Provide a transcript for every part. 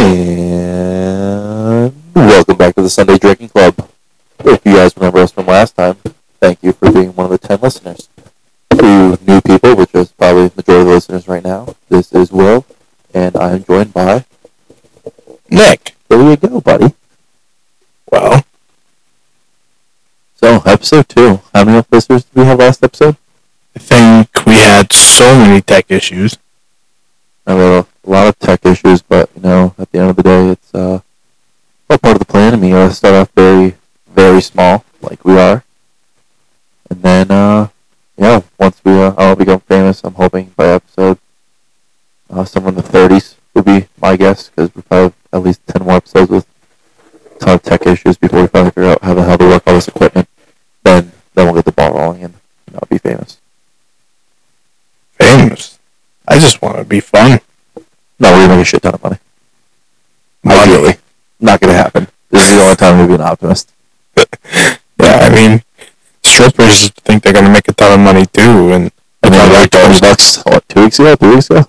And welcome back to the Sunday Drinking Club. If you guys remember us from last time, thank you for being one of the 10 listeners. You new people, which is probably the majority of the listeners right now, this is Will, and I am joined by. Nick. There you go, buddy. Well, So, episode 2. How many listeners did we have last episode? I think we had so many tech issues. I mean, a lot of tech issues, but, you know, at the end of the day, it's uh, all part of the plan. I mean, you gotta start off very, very small, like we are. And then, uh, yeah, once we uh, all become famous, I'm hoping by episode, uh, somewhere in the 30s would be my guess, because we probably have at least 10 more episodes with a ton of tech issues before we finally figure out how the hell to work all this equipment. Then, then we'll get the ball rolling and, you know, be famous. Famous. I just want to be fun. No, we're gonna make a shit ton of money. Money. Ideally. Not gonna happen. This is the only time we'll be an optimist. Yeah, I mean, strippers think they're going to make a ton of money too, and I mean, like those bucks, what, two weeks ago, three weeks ago?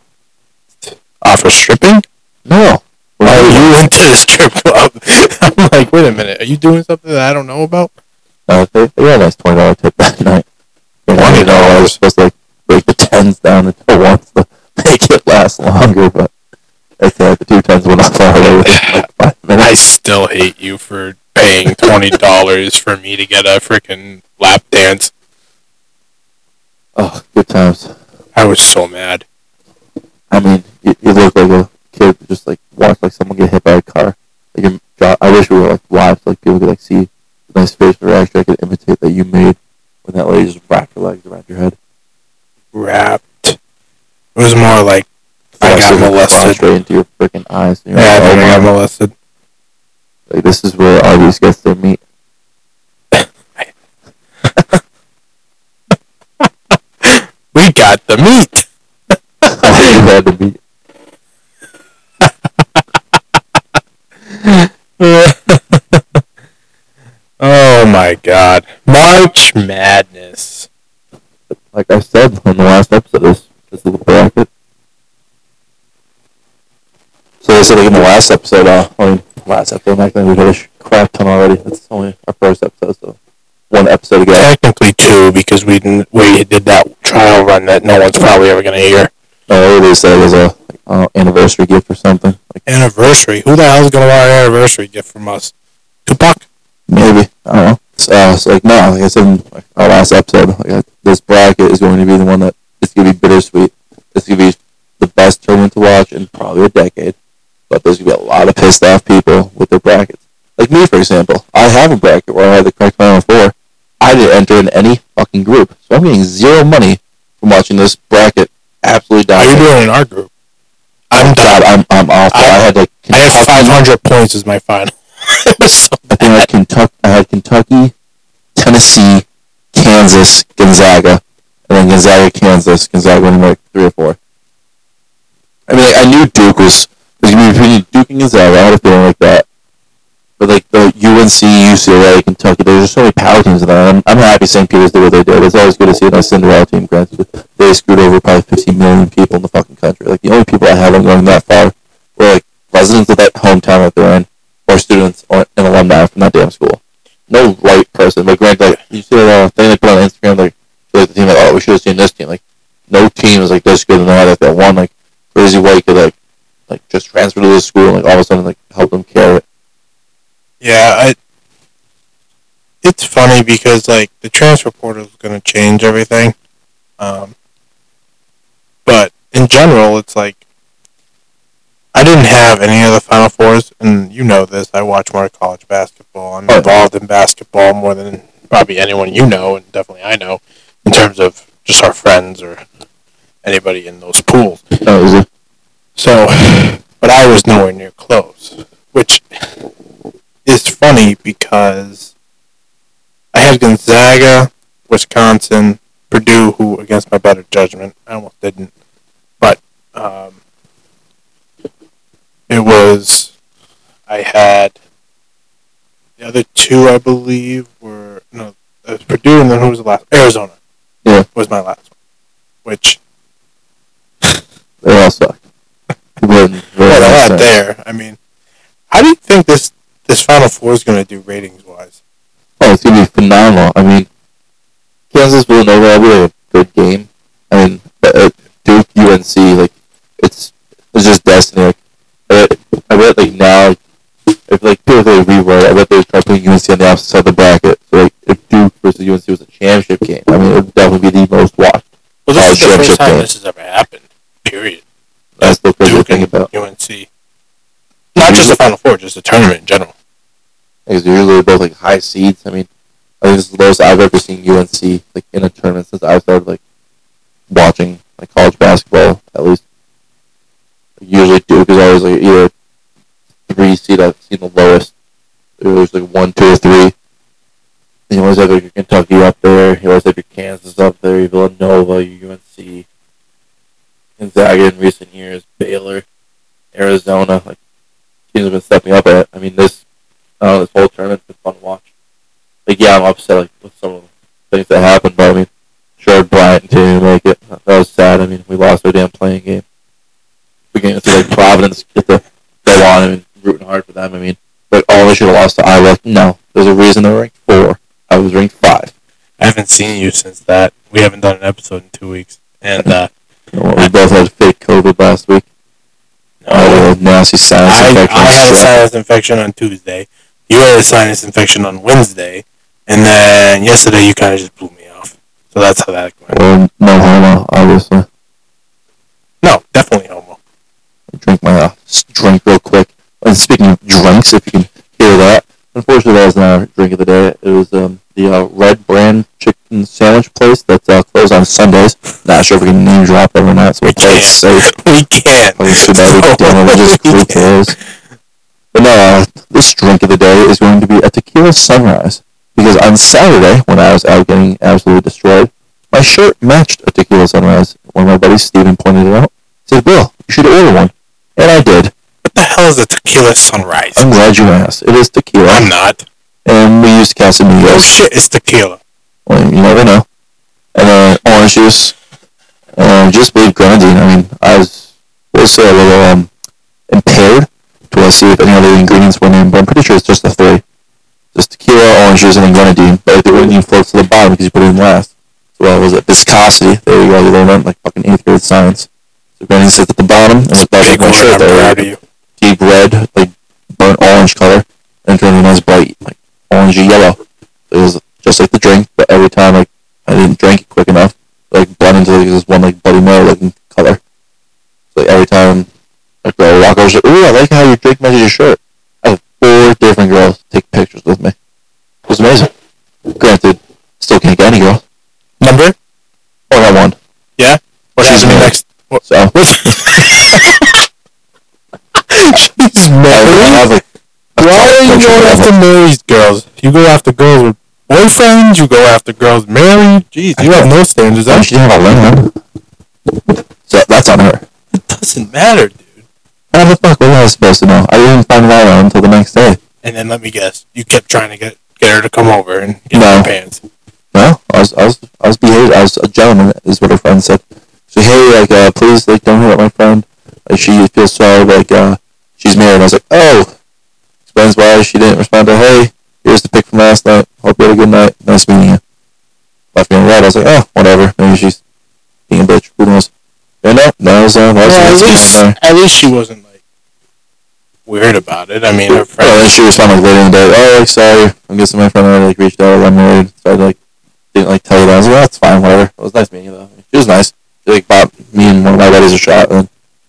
offer stripping? No. Oh, you went to the strip club. I'm like, wait a minute, are you doing something that I don't know about? Uh, they, they got a nice twenty dollar tip that night. They wanted to know I was supposed to like break the tens down into ones to make it last longer, but I like the two tens went off already within like I still hate you for paying twenty dollars for me to get a freaking lap dance. Oh, good times. I was so mad. I mean, you, you look like a kid just like watched like someone get hit by a car. Like your I wish we were like live so like people could like see the nice facial reaction I could imitate that you made when that lady just wrapped her legs around your head. Wrapped. It was more like I got molested. straight into your freaking eyes. Yeah, I think oh I got molested. like this is where Arby's gets their meat. We got the meat. you had the meat. God. March Madness. Like I said in the last episode, this this is the bracket. So they said like in the last episode, uh, I mean, last episode, back then we had a crap ton already. It's only our first episode, so one episode ago. Technically two because we didn't we did that trial run that no one's probably ever gonna hear. Oh, they said it was a uh, anniversary gift or something. Like Anniversary. Who the hell's gonna want an anniversary gift from us? Tupac? maybe I don't know. Uh, so like no, like I said in our last episode, like uh, this bracket is going to be the one that it's gonna be bittersweet. It's gonna be the best tournament to watch in probably a decade. But there's gonna be a lot of pissed off people with their brackets. Like me, for example, I have a bracket where I had the correct final four. I didn't enter in any fucking group, so I'm getting zero money from watching this bracket absolutely die. you doing in our group? I'm God. I'm I'm awful. I, I- had like I had five hundred points as my final. so I think I had Kentucky, I had Kentucky, Tennessee, Kansas, Gonzaga, and then Gonzaga, Kansas. Gonzaga winning like three or four. I mean, like, I knew Duke was was gonna be between Duke and Gonzaga. I had a feeling like that. But like the UNC, UCLA, Kentucky, there's just so many power teams in there. I'm, I'm happy St. Peter's did what they did. It's always good to see a nice Cinderella team. Granted, they screwed over probably 15 million people in the fucking country. Like the only people I have going that far were like residents of that hometown that they're in, or students or an alumni from that damn school. No white person. Like, granted, like you see that uh, thing they put on Instagram, like, like the team, like, oh, we should have seen this team. Like, no team is like this good, and had like that one like crazy white kid like like just transfer to this school, and like all of a sudden like help them carry it. Yeah, I. It's funny because like the transfer portal is going to change everything, um, but in general, it's like I didn't have any of the Final Fours, and you know this. I watch more college basketball. I'm Oh. involved in basketball more than probably anyone you know, and definitely I know in terms of just our friends or anybody in those pools. It? So, but I was nowhere near close, which is funny because I had Gonzaga, Wisconsin, Purdue, who against my better judgment, I almost didn't, but um, it was I had the other two, I believe, were no, it was Purdue, and then who was the last? Arizona. Yeah. was my last one, which They all sucked. People are very Well, they're not there. I mean, how do you think this this Final Four is going to do ratings wise? Oh, it's gonna be phenomenal. I mean, Kansas Villanova will be a good game. I mean, uh, Duke UNC like it's it's just destiny. Like, bet like now, if like people they reword, I bet they would try putting UNC on the opposite side of the bracket. So like if Duke versus UNC was a championship game, I mean it would definitely be the most watched. Well, this is the championship first time game. this has ever happened. Period. That's the crazy Duke thing about. UNC. Not just the Final Four, just the tournament in general. Because they're usually both like high seeds. I mean, I think this is the lowest I've ever seen UNC like in a tournament since I started like watching like college basketball. At least usually Duke is always like either three seed. I've seen the lowest. It was like one, two, or three. You always have your Kentucky up there. You always have your Kansas up there. Your Villanova, your UNC, Gonzaga in recent years, Baylor, Arizona. Like teams have been stepping up at. I mean, this uh, this whole tournament's been fun to watch. Like, yeah, I'm upset like with some of the things that happened, but I mean, sure, Bryant didn't make it. That was sad. I mean, we lost our damn playing game. Beginning to see like Providence get to go on. I mean, rooting hard for them. I mean, but oh, they should have lost to Iowa. No, there's a reason they're ranked four. I was ranked five. I haven't seen you since that. We haven't done an episode in two weeks. And, uh, we both had fake COVID last week. no, I had a nasty sinus I, infection. I had a sinus infection on Tuesday. You had a sinus infection on Wednesday. And then yesterday you kind of just blew me off. So that's how that went. Well, no homo, obviously. No, definitely homo. drink my uh, drink real quick. And speaking of drinks, if you can hear that, unfortunately that was not our drink of the day. It was um, the uh, Red Brand chicken sandwich place that's uh, closed on Sundays. Not sure if we can name drop them or not, so we'll play it safe. We can't. Probably should damn religious we group can't. But no, uh, this drink of the day is going to be a tequila sunrise. Because on Saturday, when I was out getting absolutely destroyed, my shirt matched a tequila sunrise. One of my buddies, Steven, pointed it out. He said, Bill, you should order one. And I did. What the hell is a tequila sunrise? I'm glad you asked. It is tequila. I'm not. And we used No Oh shit, it's tequila. Well, you never know. And then orange juice. And just believe grenadine. I mean, I was, we'll a little um, impaired to uh, see if any other ingredients were named, but I'm pretty sure it's just the three. Just tequila, orange juice, and then grenadine. But the grenadine floats to the bottom because you put it in last. So what was it? Viscosity. There you go. You learned in like fucking eighth grade science. So grenadine sits at the bottom. And it's Big my shirt I'm there proud of you. Deep red, like burnt orange color, and turned a nice bright, like orangey yellow. It was just like the drink, but every time like I didn't drink it quick enough, like blend into like, this one like Bloody Mary looking color. So like, every time a girl walk over, she's like, "Ooh, I like how your drink matches your shirt." I had four different girls take pictures with me. It was amazing. Granted, still can't get any girl. Number? Or got one. Yeah? What She's happened married. next? What? So She's I married? have like Why are you pictures going of after it. married girls? You go after girls with boyfriends, you go after girls married. Jeez, you have no standards. She didn't have a ring. So that's on her. it doesn't matter, dude. How the fuck was I supposed to know? I didn't find that out until the next day. And then let me guess, you kept trying to get get her to come over and get No. her pants. No, I was, I was, I was behaved. I was a gentleman, is what her friend said. So hey, like, uh, please, like, don't hurt my friend. Like, she feels sorry, like, uh, she's married. I was like, oh, explains why she didn't respond to, hey, here's the pic from last night. Hope you had a good night. Nice meeting you. Left me on red. I was like, oh, whatever. Maybe she's being a bitch. Who knows? Yeah, no, was, uh, Well, at least at least she wasn't like weird about it. I mean, her Well, friend. then she responded like later in the day, oh, like, sorry. I'm guessing my friend already like reached out. I'm married. So I like didn't like tell you that. I was like, oh, that's fine, whatever. It was nice meeting you though. She was nice. She like bought me and one of my buddies a shot, and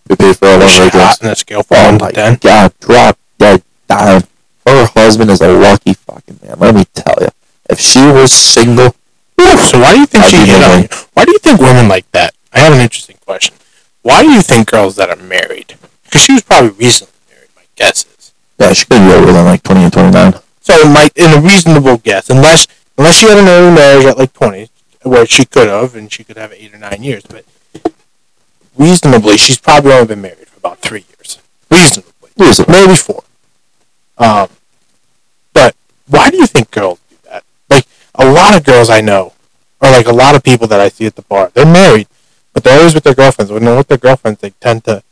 we paid for all one of our drinks. hot in a scale from Oh my to god, drop dead Her husband is a lucky fucking man. Let me tell you. If she was single, So why do you think I'd she hit on you? Why do you think women like that? I have an interesting question. Why do you think girls that are married? Because she was probably recently married. My guess is. yeah, she could be older than like 20 and 29. So it might, in a reasonable guess, unless unless she had an early marriage at like twenty, where she could have, and she could have eight or nine years, but reasonably, she's probably only been married for about three years. Reasonably, Reasonably. maybe four. Um, but why do you think girls do that? Like a lot of girls I know, or like a lot of people that I see at the bar, they're married, but they're always with their girlfriends. When they're with their girlfriends, they tend to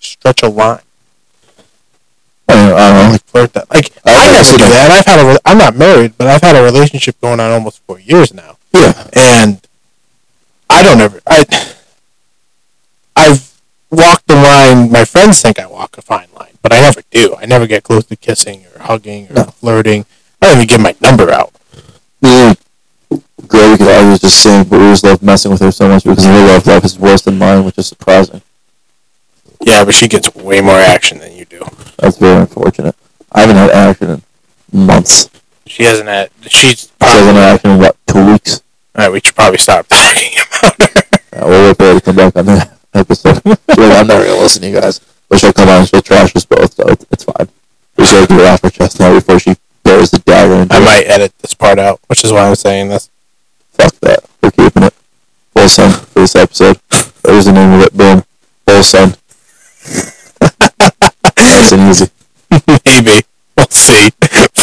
stretch a line. I don't, I don't know. like flirt that. Like I I never do that. that. I've had a. re- I'm not married, but I've had a relationship going on almost four years now, Yeah. and I don't ever. I I've walked the line. My friends think I walk a fine line, but I never do. I never get close to kissing or hugging or No. flirting. I don't even give my number out. Me and Greg could always just saying, but we just love messing with her so much because her love life is worse than mine, which is surprising. Yeah, but she gets way more action than you do. That's very unfortunate. I haven't had action in months. She hasn't had. She's I probably. haven't had action in, what, two weeks? All right, we should probably stop talking about her. Yeah, we'll wait for her to come back on the episode. Like, I'm not to listen to you guys. But she'll come on and she'll trash us both, so it's, it's fine. We gotta get it off her chest now before she bears the dagger I it. might edit this part out, which is why I'm saying this. Fuck that. We're keeping it. Full send for this episode. There's the name of it. Boom. Full send. Nice and easy. Maybe. We'll see.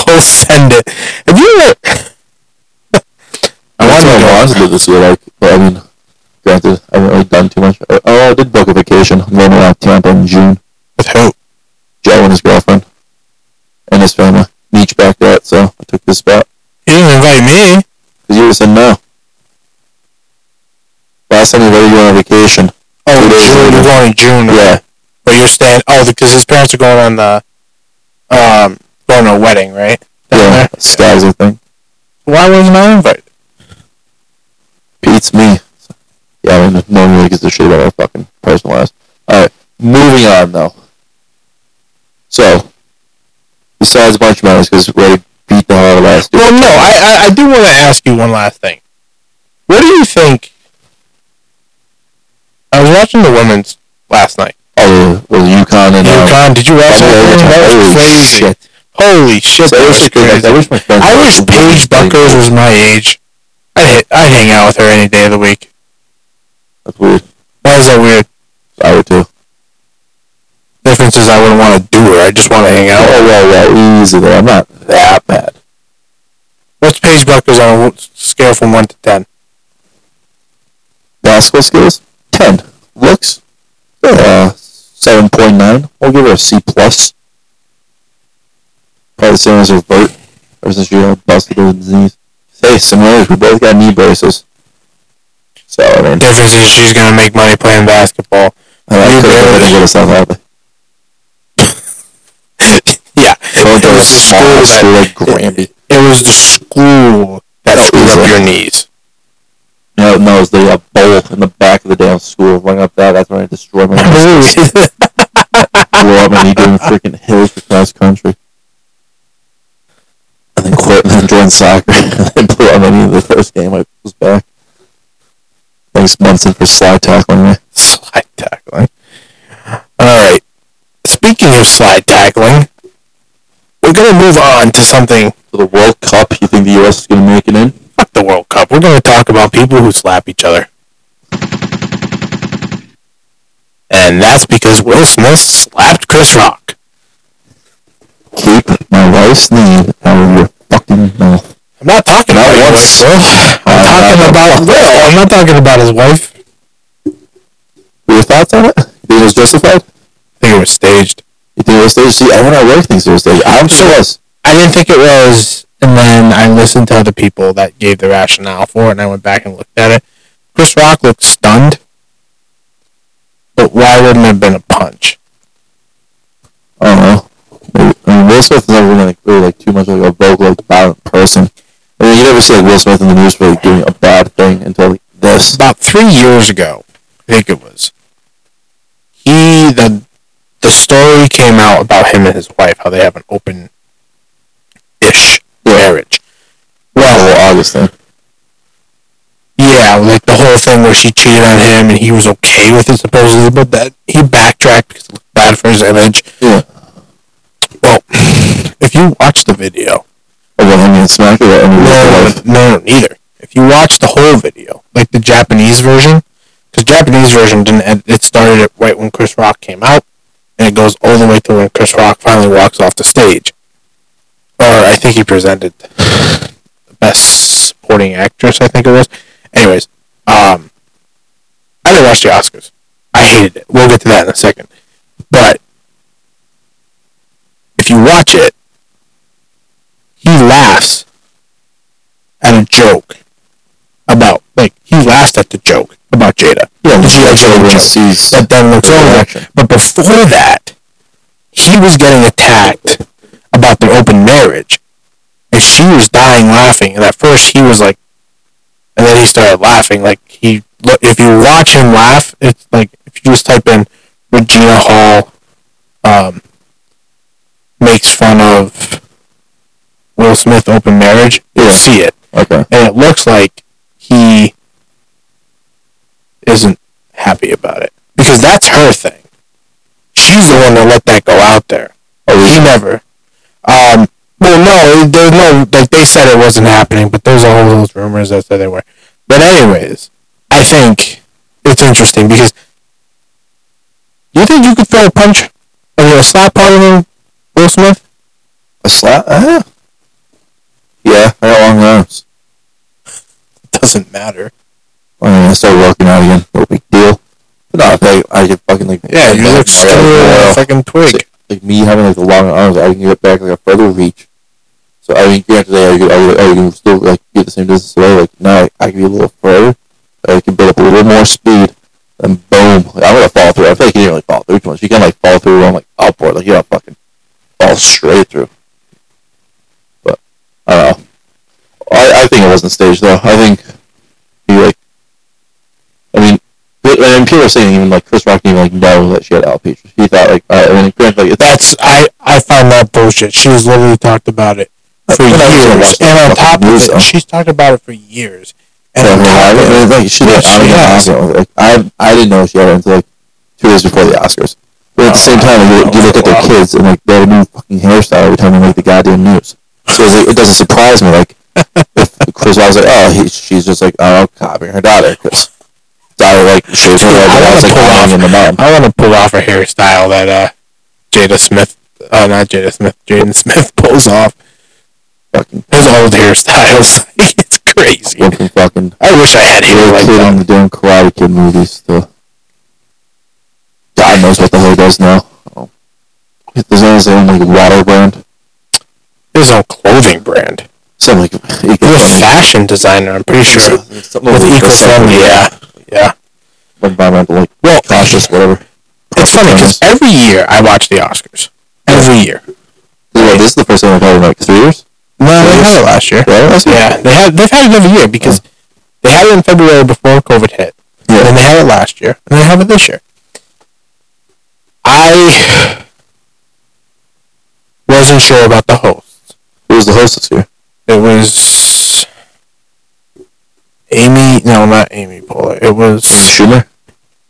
We'll send it. Have you ever... I want what to I go. wanted to do this year. Like, but I mean, granted, I haven't really done too much. Uh, Oh, I did book a vacation. I'm going Tampa in June. With who? Joe and his girlfriend and his family. Each backed out, so I took this spot. You didn't invite me. Because you said no. Last time we were going on vacation. Oh, later. You're going in June. Yeah. But you're staying... Oh, because his parents are going on the... Um, going to a wedding, right? Down Yeah. there? Stags, I think. Why wasn't I invited? Pete's me. Yeah, I mean, no one really gives a shit about our fucking personal lives. Alright, moving on though. So, besides Bunch of Madness, because already beat the hell out of last year. Well, no. I, I, I do want to ask you one last thing. What do you think... I was watching the women's last night. Oh, was UConn and uh, UConn, did you watch Buffalo that? That was Holy crazy. shit. Holy shit, So I that wish, was crazy. I wish my friends. I wish Paige Bueckers was my age. I'd, hit, I'd hang out with her any day of the week. That's weird. Why is that weird? I would too. Difference is I wouldn't want to do it. I just want to hang out. Oh, well, well, easy there. I'm not that bad. What's Paige Bueckers on a scale from 1 to 10? Basketball skills, 10. Looks, uh, 7.9. We'll give her a C+. plus. Probably the same as her Vert. Ever since she got busted disease. Hey, similarities. We both got knee braces. So, I mean, Difference is she's to make money playing basketball. I mean, You could have been South Africa. yeah. It was small school school like Granby. It was the school that screwed up your knees. No, no, it was the uh, bowl in the back of the damn school. Rung up that, that's when I destroyed my knees. blew up my knee doing freaking hills across country. And then quit and then joined soccer. and then blew up my knee the first game I was back. Thanks Munson for slide tackling me. slide tackling. Alright. Speaking of slide tackling, we're going to move on to something. For the World Cup, you think the U.S. is going to make it in? Fuck the World Cup. We're going to talk about people who slap each other. And that's because Will Smith slapped Chris Rock. Keep my wife's name out of your fucking mouth. I'm not talking about. Will. I'm talking about Will. I'm not talking about his wife. Your thoughts on it? You think it was justified? I think it was staged. You think it was staged? See, everyone at work thinks it was staged. I don't think it was. I didn't think it was, and then I listened to other people that gave the rationale for it, and I went back and looked at it. Chris Rock looked stunned, but why wouldn't it have been a punch? I don't know. I mean, Will Smith is never really, like, really like too much like a vocal, like violent person. I mean, you never see like Will Smith in the news for like doing a bad thing until this. About three years ago, I think it was. He the the story came out about him and his wife, how they have an open ish marriage. Well, well then. Yeah, like the whole thing where she cheated on him and he was okay with it supposedly, but that he backtracked because it looked bad for his image. Yeah. Well, if you watch the video, well, I mean, smack it. I mean, no, the no, no, neither. If you watch the whole video, like the Japanese version, because Japanese version didn't, end- it started at right when Chris Rock came out, and it goes all the way to when Chris Rock finally walks off the stage. Or I think he presented the best supporting actress. I think it was. Anyways, um, I didn't watch the Oscars. I hated it. We'll get to that in a second. But if you watch it, he laughs at a joke about like he laughed at the joke about Jada. Yeah, joke, actually sees But then looks the over. But before that, he was getting attacked about their open marriage, and she was dying laughing. And at first, he was like, and then he started laughing. Like he, look, if you watch him laugh, it's like if you just type in Regina Hall, um, makes fun of Will Smith open marriage, you'll see it Okay. and it looks like he isn't happy about it because that's her thing. She's the one that let that go out there. Oh, He never. Um. Well, no, there's no like they said it wasn't happening, but there's all those rumors that said they were. But anyways, I think it's interesting because you think you could throw a punch, I mean, a slap harder than Will Smith? a slap. Uh, yeah, I got long arms. Doesn't matter. I mean, I started working out again. No big deal. But no, I think I could fucking like. Yeah, you like, look a fucking twig. like me having like the long arms, I can get back like a further reach. So I mean, granted, I could, I could, I can still like get the same distance away. Like now, I, I can be a little further. I can build up a little more speed, and boom, like, I'm gonna fall through. I feel like you didn't really fall through too much. You can like fall through on like upward, like you don't fucking fall straight through. I don't know. I, I think it wasn't staged though. I think he like. I mean, and people are saying even like Chris Rock didn't even like know that she had alopecia. He thought like, uh, I mean, granted, like That's I I find that bullshit. She's literally talked about it for I years, and on top of it, she's talked about it for years. And on I mean, I, I, it, like, she she I, mean, like, I, I didn't know she had it until like two days before the Oscars. But at the same time, you, you look at their kids and like they have a new fucking hairstyle every time they make the goddamn news. So it's like, it doesn't surprise me. Like if Chris was like, oh, he, she's just like, oh, copying her daughter because daughter like shaves her head. I and wanna it's like pull off- in the mom. I want to pull off a hairstyle that uh Jada Smith, uh not Jada Smith, Jaden Smith pulls off. Fucking His old hairstyles, it's crazy. from fucking I wish I had hair like that. the damn Karate Kid movies to God knows what the hell he does now. Oh. His own like water brand. His own clothing brand. Something like He's a fashion designer, I'm pretty sure. Something With eco-friendly, yeah, yeah. environmental, like Well, cautious, whatever. It's funny because every year I watch the Oscars. Every year. Well, this is the first time I've had it in like three years. No, they had it last year. Yeah, that's Yeah, they had they've had it every year because they had it in February before COVID hit. Yeah. And then they had it last year, and they have it this year. I wasn't sure about the hosts. Who was the host this year? It was Amy. No, not Amy Poehler. It was Schumer.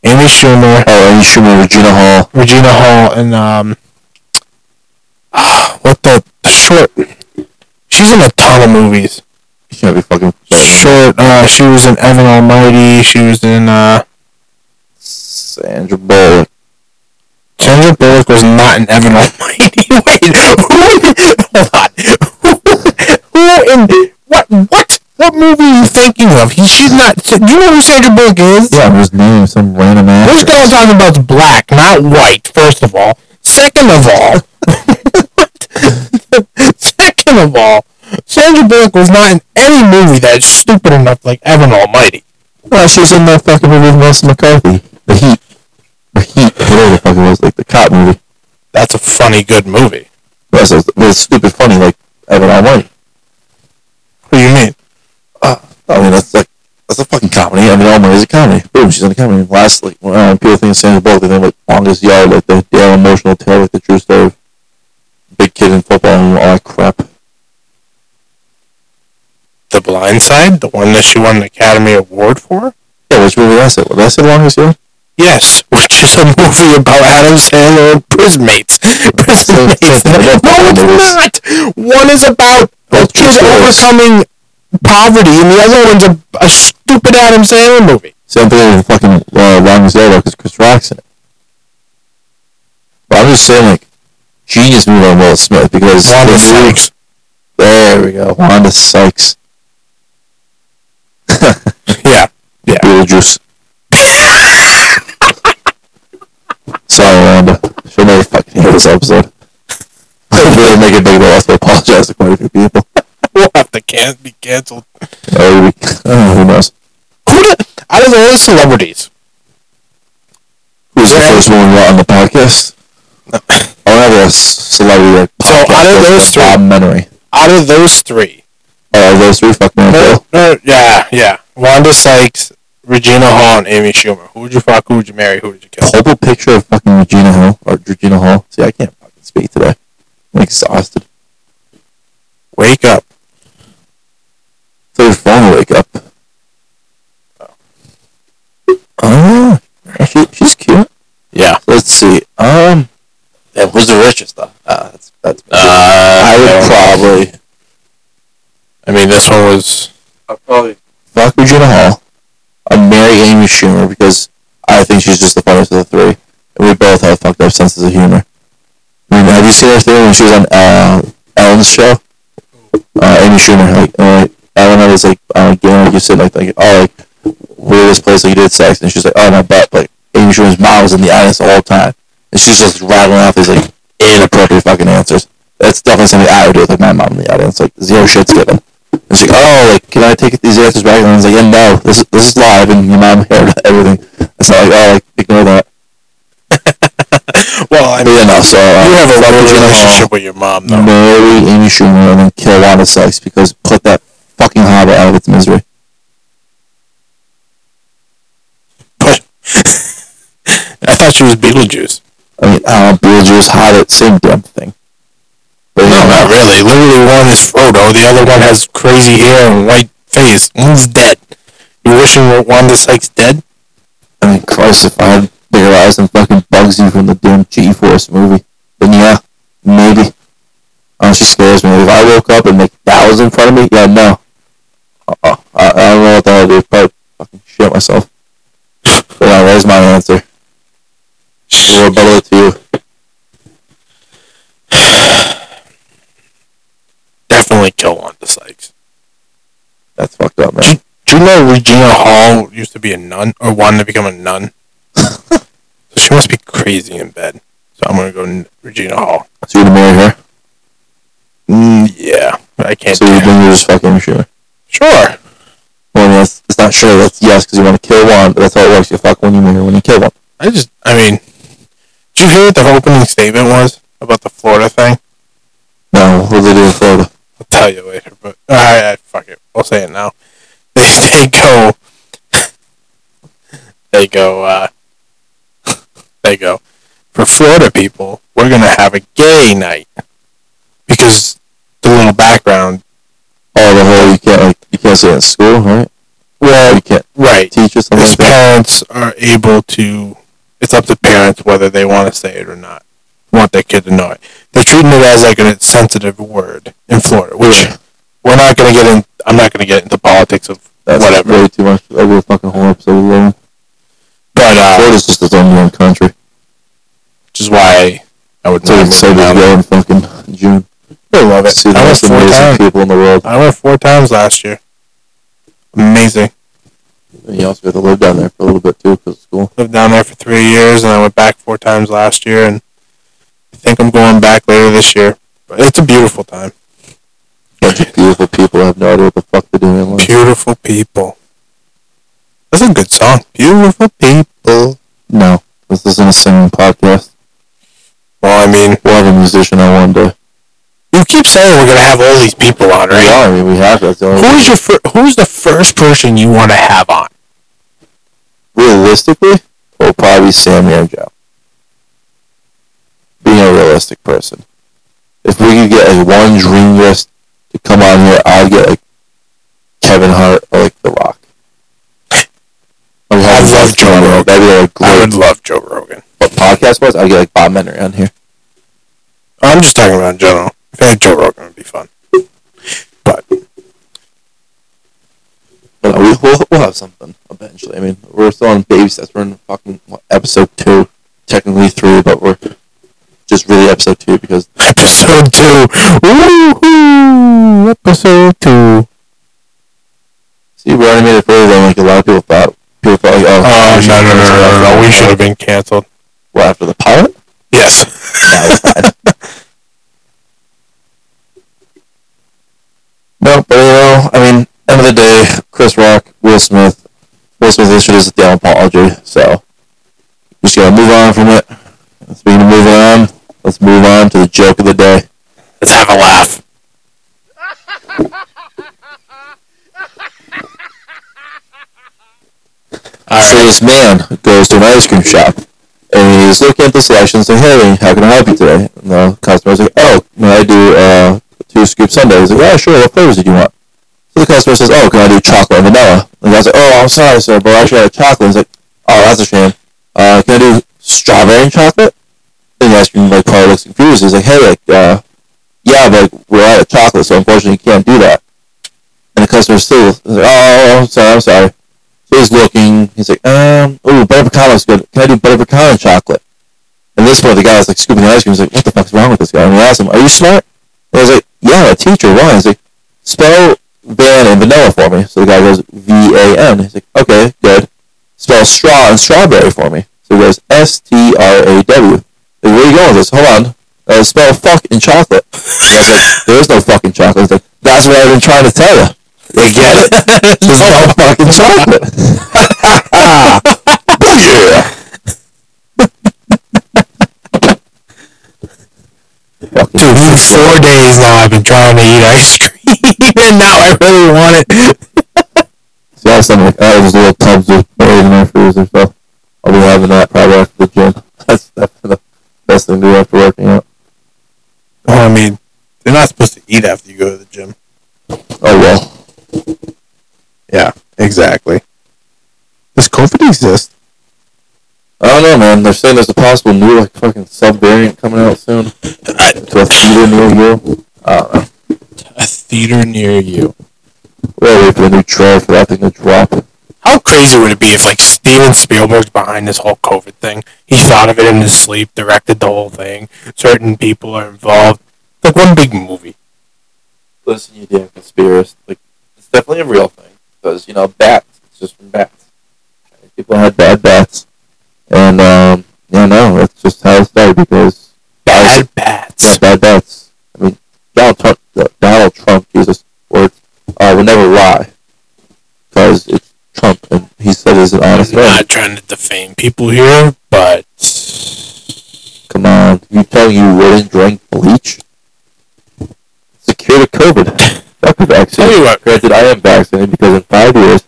Amy Schumer, Oh, Amy Schumer, Regina Hall. Regina Hall, and um, what the short? She's in a ton of movies. She can't be fucking Short. Uh, she was in Evan Almighty. She was in uh. Sandra Bullock. Sandra Bullock was not in Evan Almighty. Wait. Hold on. Who, who in what? What? What movie are you thinking of? He should not. Do you know who Sandra Bullock is? Yeah, I'm just naming some random This actor. guy I'm talking about is black, not white. First of all. Second of all. Second of all, Sandra Bullock was not in any movie that's stupid enough like Evan Almighty. Well, she was in that fucking movie with Melissa McCarthy. The Heat. The Heat. Whatever the fuck it was, like the cop movie. That's a funny, good movie. That's but it's stupid funny, like Evan Almighty. What do you mean? I mean, that's like that's a fucking comedy. I mean, Almighty is a comedy. Boom, she's in a comedy. Last, like, when uh, people think of Sandra Bullock, they think like longest yard, like the Dale emotional tale, like the true story of big kid in football and all that crap. The Blind Side, the one that she won the Academy Award for? Yeah, which movie did I say? What did I say longest yard? Yes, which is a movie about Adam Sandler and prison mates. Prison mates. No, it's not. One is about Both true overcoming poverty, and the other one's a, a stupid Adam Sandler movie. Same thing with fucking uh, longest yard because Chris Rock's in it. But I'm just saying, like, genius move on Will Smith because Wanda Sykes. There we go, Wanda Sykes. Yeah, yeah. Beetlejuice. Sorry, Wanda. She'll never fucking hear this episode. podcast quite a few people. we'll have to can be canceled. Oh, we, oh, who knows? Who the, out of those celebrities, Who's the first one on the podcast? I want to have a celebrity like So, out of those three- documentary. out of those three, Oh, those three fuck me. no, no, yeah, yeah, Wanda Sykes, Regina Hall, and Amy Schumer. Who would you fuck? Who would you marry? Who would you kill? Hold a picture of fucking Regina Hall or Regina Hall. See, I can't fucking speak today. I'm exhausted. Wake up. So your phone will wake up. Oh, yeah. She, she's cute. Yeah. Let's see. Um, Yeah, who's the richest though? uh, that's that's. Uh, I would probably I mean, this one was. I'll probably fuck Regina Hall. I'd marry Amy Schumer because I think she's just the funniest of the three, and we both have fucked up senses of humor. Have you seen her thing when she was on uh, Ellen's show? Uh, Amy Schumer, like, Ellen was like, uh, like you said, like, like, oh, like, weirdest place like you did sex, and she's like, oh my butt, like Amy Schumer's mom was in the audience the whole time, and she's just rattling off these like inappropriate fucking answers. That's definitely something I would do with like, my mom in the audience, like zero shit's given. And she's like, oh, like, can I take these answers back? And I was like, yeah, no, this this is live, and your mom heard everything. It's not like, oh, like, ignore that. Well, I mean, no, so uh, you have a fuck good Regina Hall, relationship with your mom, though. marry Amy Schumer, and then kill Wanda Sykes because put that fucking hobbit out of its misery. But I thought she was Beetlejuice. I mean, uh, Beetlejuice, Hobbit, same damn thing. But, No, not really. Literally, one is Frodo. The other one has crazy hair and white face. One's dead. You wishing Wanda Sykes dead? I mean, Christ, if I had bigger eyes than fucking Bugsy from the damn G-Force movie, then yeah, maybe. Oh, she scares me. If I woke up and like that was in front of me, yeah, no. Uh-uh. I, I don't know what the hell to do. Probably fucking shit myself. But yeah, there's my answer. Rebuttal it to you. Definitely kill Wanda Sykes. That's fucked up, man. Do you know Regina Hall used to be a nun, or wanted to become a nun? So she must be crazy in bed. So I'm gonna go N- Regina Hall. So you're gonna marry her? Mm, yeah, I can't. So you think you're just fucking Schumer? Sure. Well, I mean, that's, it's not sure. That's yes, because you want to kill one, but that's how it works. You fuck one, you marry one, you kill one. I just, I mean, did you hear what the opening statement was about the Florida thing? No, what did they do in Florida? I'll tell you later, but alright, fuck it. I'll say it now. They, they go, they go, uh, they go, for Florida people, we're gonna have a gay night. Because the little background, Oh, the whole you can't like you can't say it in school, right? well, You can't right, teach or something his like that. parents are able to, it's up to parents whether they want to say it or not. Want their kid to know it. They're treating it as like a sensitive word in Florida, which we're not gonna get in, I'm not gonna get into politics of That's whatever. way too much. I'll do a fucking whole episode alone. But uh, Florida's just its own damn country. which is why I would So not excited to go in fucking June. I love it. See the I went most four amazing times. people in the world. I went four times last year. Amazing. And you also got to live down there for a little bit too, because of school. Lived down there for three years, and I went back four times last year, and I think I'm going back later this year. But it's a beautiful time. Bunch of beautiful people have no idea what the fuck they're doing. Beautiful people. That's a good song. Beautiful people. No, this isn't a singing podcast. Well, I mean, We'll have a musician on one day. you keep saying we're gonna have all these people on, right? Yeah, I mean, we have. Only Who's your fir- Who's the first person you want to have on? realistically, it'll probably be Sammy or Joe. Being a realistic person. If we could get like one dream guest to come on here, I'd get like Kevin Hart or like The Rock. I would I have love them Joe on here. Rogan. That'd be like I would love Joe Rogan. But podcast wise, I'd get like Bob Menery on here. I'm just talking about in general. If I had Joe Rogan, would be fun. But But we, we'll, we'll have something eventually. I mean, we're still on baby steps. We're in fucking what, episode two, technically three, but we're just really episode two because episode two, woohoo! Episode two. see, we already made it further than like a lot of people thought people like, oh, oh no, no, no, no, no, we should have been canceled. Well, after the pilot? Yes. that was bad. no, but you know, I mean, end of the day, Chris Rock, Will Smith, Will Smith issued us the apology, so just gotta move on from it. Speaking of moving on, let's move on to the joke of the day. Let's have a laugh. So this man goes to an ice cream shop and he's looking at the selection and Hey, how can I help you today? And the customer's like, Oh, may I do uh, two scoop sundae? He's like, Yeah, sure, what flavors did you want? So the customer says, Oh, can I do chocolate and vanilla? And the guy's like, Oh, I'm sorry, sir, but I actually had chocolate. He's like, Oh, that's a shame. Uh, can I do strawberry and chocolate? And the ice cream like parlor looks confused. He's like, Hey, like, uh, yeah, but we're out of chocolate, so unfortunately you can't do that. And the customer still, like, Oh, I'm sorry, I'm sorry. He's looking. He's like, um, ooh, butter pecan good. Can I do butter pecan chocolate? And this point, the guy's like scooping the ice cream. He's like, what the fuck's wrong with this guy? And he asks him, are you smart? And he's like, yeah, a teacher. Why? He's like, spell van and vanilla for me. So the guy goes, V-A-N. He's like, okay, good. Spell straw and strawberry for me. So he goes, S-T-R-A-W. Like, where are you going with this? Hold on. Uh, spell fuck in chocolate. I was there is no fucking chocolate. He's like, that's what I've been trying to tell you. You get it? There's no fucking chocolate. Fucking Dude, for four days now I've been trying to eat ice cream, and now I really want it. So I have some like, I have these little tubs of berries in my freezer, so I'll be having that probably after the gym. That's that's the best thing to do after working out. Well, I mean, they're not supposed to eat after you go to the gym. Oh well. Yeah, exactly. Does COVID exist? I don't know, man. They're saying there's a possible new like fucking sub variant coming out soon to a theater near you. I don't know. A theater near you. We're waiting for the new trailer for that thing to drop. How crazy would it be if like Steven Spielberg's behind this whole COVID thing? He thought of it in his sleep, directed the whole thing. Certain people are involved. Like one big movie. Listen, you damn conspiracist. Like, it's definitely a real thing because you know bats. It's just from bats. People had bad bats, and um, yeah, no, that's just how it started because Bad bats. bad bats. I mean, Donald Trump, Donald Trump, Jesus, words, uh, would never lie because it's Trump, and he said he's an honest I'm man. not trying to defame people here, but Come on, you tell you wouldn't drink bleach? It's the cure to COVID. Fuck the vaccine. Tell you what. Granted, I am vaccinated because in five years,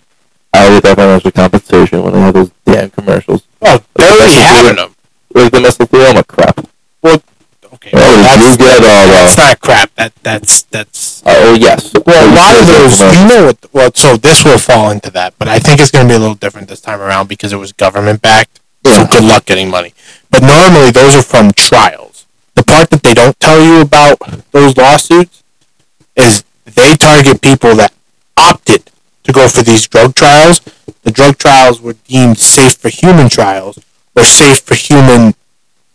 I will get that financial compensation when they have those damn commercials. oh, they're already having them. Like the mesothelioma crap. Okay, Oh, well, that's, you get all that's that. not crap. That that's that's. Uh, oh, yes. Well, a lot of those, you know what? Well, so this will fall into that, but I think it's going to be a little different this time around because it was government backed. So Yeah. good luck getting money. But normally those are from trials. The part that they don't tell you about those lawsuits is they target people that opted to go for these drug trials. The drug trials were deemed safe for human trials or safe for human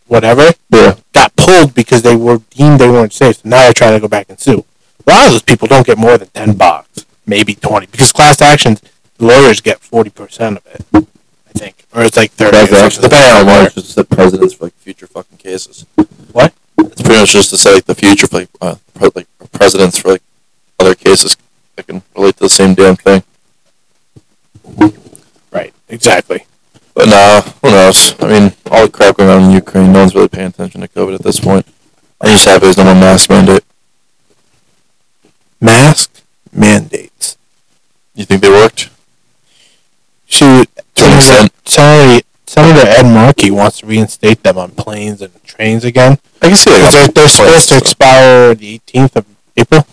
whatever Yeah. got pulled because they were deemed they weren't safe. So now they're trying to go back and sue. A lot of those people don't get more than ten bucks, maybe twenty, because class actions lawyers get forty percent of it. I think, or it's like thirty. That's or actually, something. depending on how much, it's the presidents for like future fucking cases. What? It's pretty much just to say like the future like uh, like presidents for like other cases that can relate to the same damn thing. Right. Exactly. But nah, who knows? I mean, all the crap going on in Ukraine, no one's really paying attention to COVID at this point. I'm just happy there's no more mask mandate. Mask mandates. You think they worked? Shoot, To an extent. Senator, Senator Ed Markey wants to reinstate them on planes and trains again. I can see they're, they're supposed to expire the 18th of April.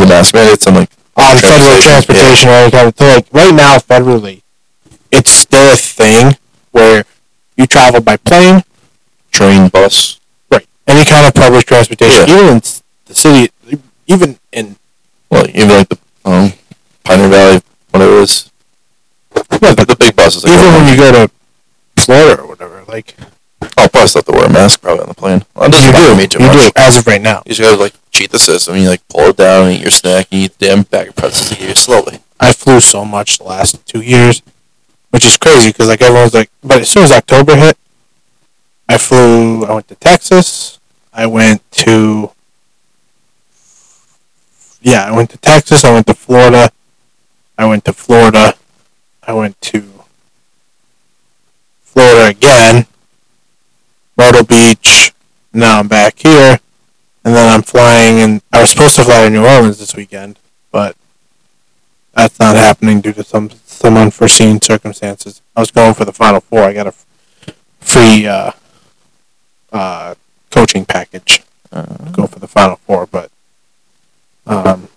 Oh, the mask mandates on like on federal Transportation, transportation or kind of so like right now federally it's still a thing where you travel by plane train, bus. right any kind of public transportation Yeah. even in the city even in Well, even like the um, Pioneer Valley, whatever it is. Yeah, the, the big buses. that even when you go to Florida or whatever like I'll probably still have to wear a mask probably on the plane. Well, you do me too you much. do as of right now You just gotta like cheat the system. You like pull it down, eat your snack, and eat the damn bag of pretzels. It slowly. I flew so much the last two years which is crazy because like everyone's like but as soon as October hit I flew I went to Texas I went to yeah I went to Texas I went to Florida I went to Florida. I went to Florida again, Myrtle Beach. Now I'm back here, and then I'm flying. And I was supposed to fly to New Orleans this weekend, but that's not happening due to some some unforeseen circumstances. I was going for the Final Four. I got a free uh, uh, coaching package Uh, to go for the Final Four, but um,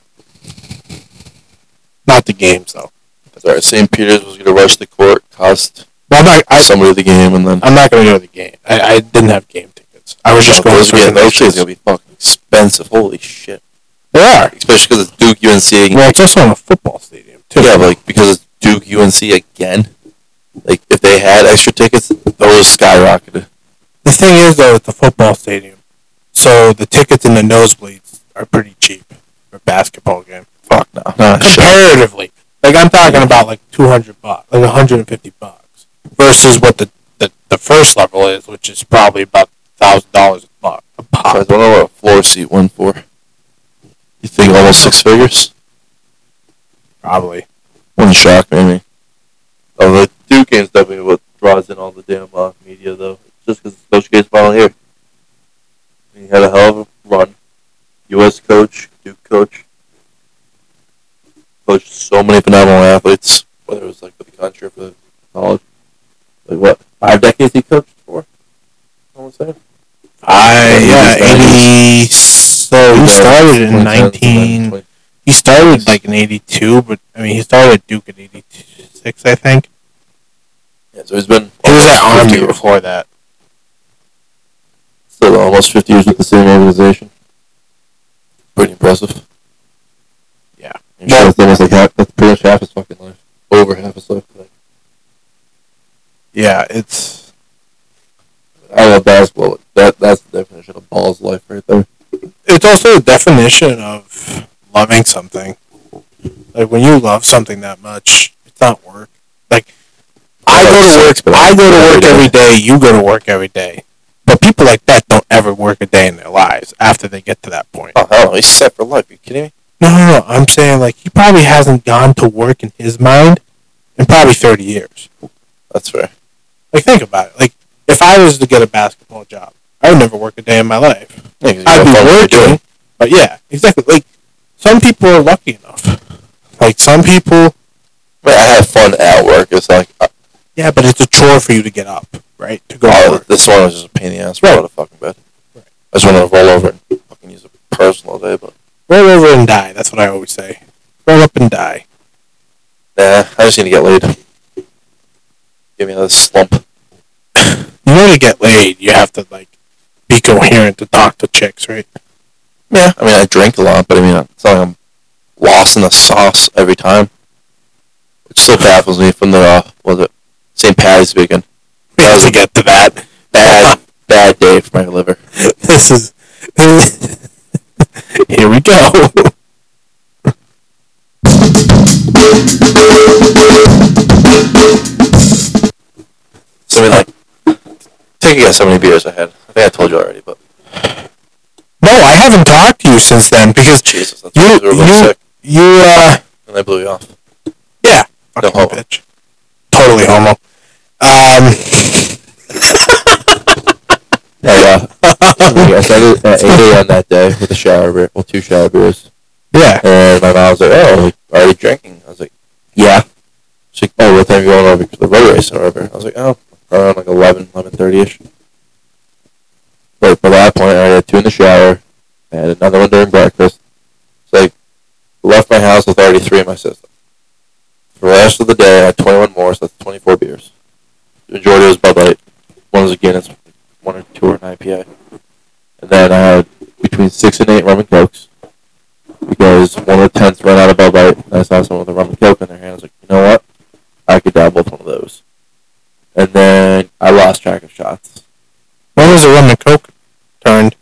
not the games though. sorry, St. Peter's was going to rush the court, cost Well, I'm not. I, somebody the game, and then I'm not going to go to the game. I, I didn't have game tickets. I was just going those, for yeah, those going to be fucking expensive. Holy shit! They are. Especially because it's Duke UNC. Well, it's also in a football stadium too. yeah, but like because it's Duke UNC again. Like if they had extra tickets, those skyrocketed. The thing is, though, it's a football stadium, so the tickets in the nosebleeds are pretty cheap for a basketball game. Fuck no, no shit. Comparatively, like I'm talking about like 200 bucks, like 150 bucks, versus what the, the, the first level is, which is probably about thousand dollars a buck a I pop. don't know what a floor seat went for. You think almost six figures? Probably. Wouldn't shock me. Oh, the Duke game's definitely what draws in all the damn uh, media, though. Just because Coach K's finally here. He had a hell of a run. U.S. coach, Duke coach. Coached so many phenomenal athletes, whether it was like for the country or for the college. Like what? Five decades he coached for? I want to say. I Yeah, yeah, 80. So he started in 19. He started like in 82, but I mean he started at Duke in 86, I think. Yeah, so he's been. He was at almost 50 Army before that. Still almost 50 years with the same organization. Pretty impressive. Yeah. I'm sure that's like half, that's pretty much half his fucking life. Over half his life. Like, Yeah, it's I love basketball. That That's the definition of balls life right there. it's also a definition of loving something. Like when you love something that much, it's not work. Like I go to work. but I go to work every day. You go to work every day. But people like that don't ever work a day in their lives after they get to that point. Oh, hell. He's set for life. Are you kidding me? No, no, no. I'm saying like he probably hasn't gone to work in his mind in probably 30 years. That's fair. Like think about it. Like if I was to get a basketball job, I would never work a day in my life. Yeah, I'd be fun with what you're working, but yeah, exactly. Like some people are lucky enough. Like some people, doing. I have fun at work. It's like, uh, yeah, but it's a chore for you to get up, right? To go to oh, work. this one was just a pain in the ass. Right. Out of fucking bed. Right. I just want to roll over and fucking use a personal day, but Roll over and die. That's what I always say. Roll up and die. nah, I just need to get laid. Give me another slump. You know, to get laid, you have to like be coherent to talk to chicks, right? Yeah, I mean, I drink a lot, but I mean, it's not like I'm lost in the sauce every time. Which still baffles me from the, uh, was it, St. Patty's weekend. We have to get to that. Bad, bad day for my liver. This is. Here we go. a guess how many beers I had. I think I told you already, but No, I haven't talked to you since then because Jesus, that's You- you, you- sick, you, uh, and I blew you off. yeah, fucking homo. bitch. Totally homo. Um, Yeah, I started at 8 a.m. that day with a shower beer, well, two shower beers. yeah. And my mom was like, oh, like, already drinking? I was like, yeah. She's like, oh, what time are you going over to the road race or whatever? I was like, oh, around like 11, 11.30ish. But by that point, I had two in the shower. I had another one during breakfast. So I left my house with already three in my system. For the rest of the day, I had 21 more, so that's 24 beers. The majority was Bud Light. One was a Guinness, one or two or an IPA. And then I had between six and eight rum and cokes because one of the tents ran out of Bud Light, and I saw someone with a rum and coke in their hand. I was like, you know what? I could dabble with one of those. And then I lost track of shots. When was the rum and coke turned?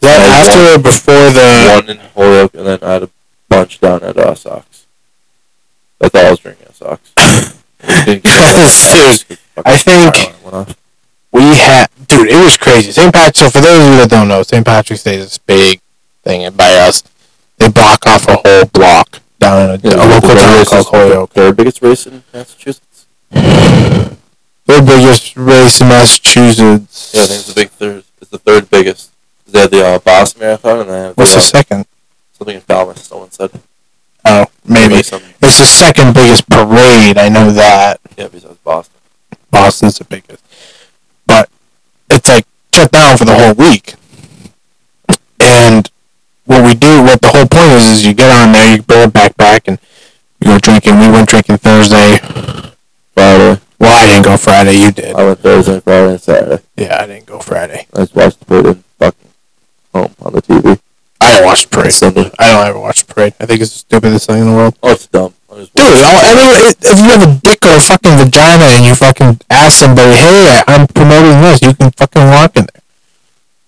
Is that after one- or before the? One in Holyoke, and then I had a bunch down at uh, Sox. That's all I was drinking at Sox. Dude, I think- Fire alarm went off. We had, dude, it was crazy. St. Patrick's. So for those of you that don't know, St. Patrick's Day is this big thing, and by us, they block off a whole block down in a, Yeah, a local the town race called is Holyoke. Third biggest race in Massachusetts. Third biggest race in Massachusetts. Yeah, I think it's the big third. It's the third biggest. They had the uh, Boston Marathon and have What's the, the second? something in Falmouth. Someone said Oh, maybe. something. It's the second biggest parade. I know that. Yeah, besides Boston. Boston's the biggest. But it's like shut down for the whole week. And what we do, what the whole point is, is you get on there, you bring a backpack, and you go drinking. We went drinking Thursday. Friday. Well, I didn't go Friday. You did. I went Thursday, Friday, and Saturday. Yeah, I didn't go Friday. I just watched the parade in fucking home on the TV. I didn't watch the parade. Sunday. I don't ever watch the parade. I think it's the stupidest thing in the world. Oh, it's dumb. Dude, watched I'll, everyone, if you have a dick or a fucking vagina and you fucking ask somebody, hey, I'm promoting this, you can fucking walk in there.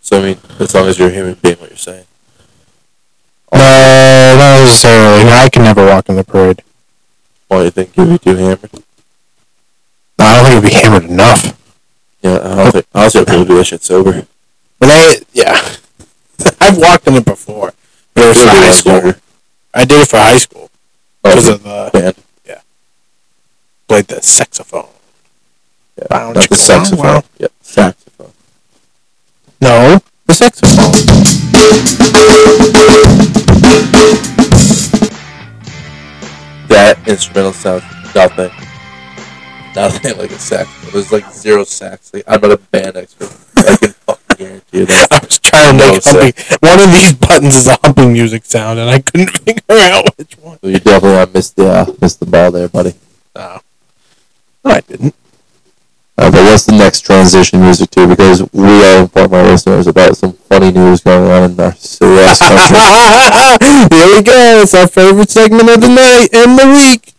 So I mean, as long as you're a human being, what you're saying. No, not necessarily. I can never walk in the parade. Why do you think you'd be too hammered? I don't think it'd be hammered enough. Yeah, I don't think. I also people do that shit sober. But I, yeah. I've walked in it before. But it was for high school. I did it for high school. Oh, Because okay. of the, band. played the saxophone. Yeah, Bound not the saxophone. wow. Yeah, saxophone. No, the saxophone. That instrumental sounds nothing. Nothing like a saxophone. There's like zero sax. Like, I'm not a band expert. I can fucking guarantee you that. I was trying to No make humping. One of these buttons is a humping music sound, and I couldn't figure out which one. So you definitely not missed the uh, missed the ball there, buddy. Oh. No, I didn't. Uh, but what's the next transition music to? Because we are informing our listeners about some funny news going on in our silly ass country. Here we go. It's our favorite segment of the night and the week.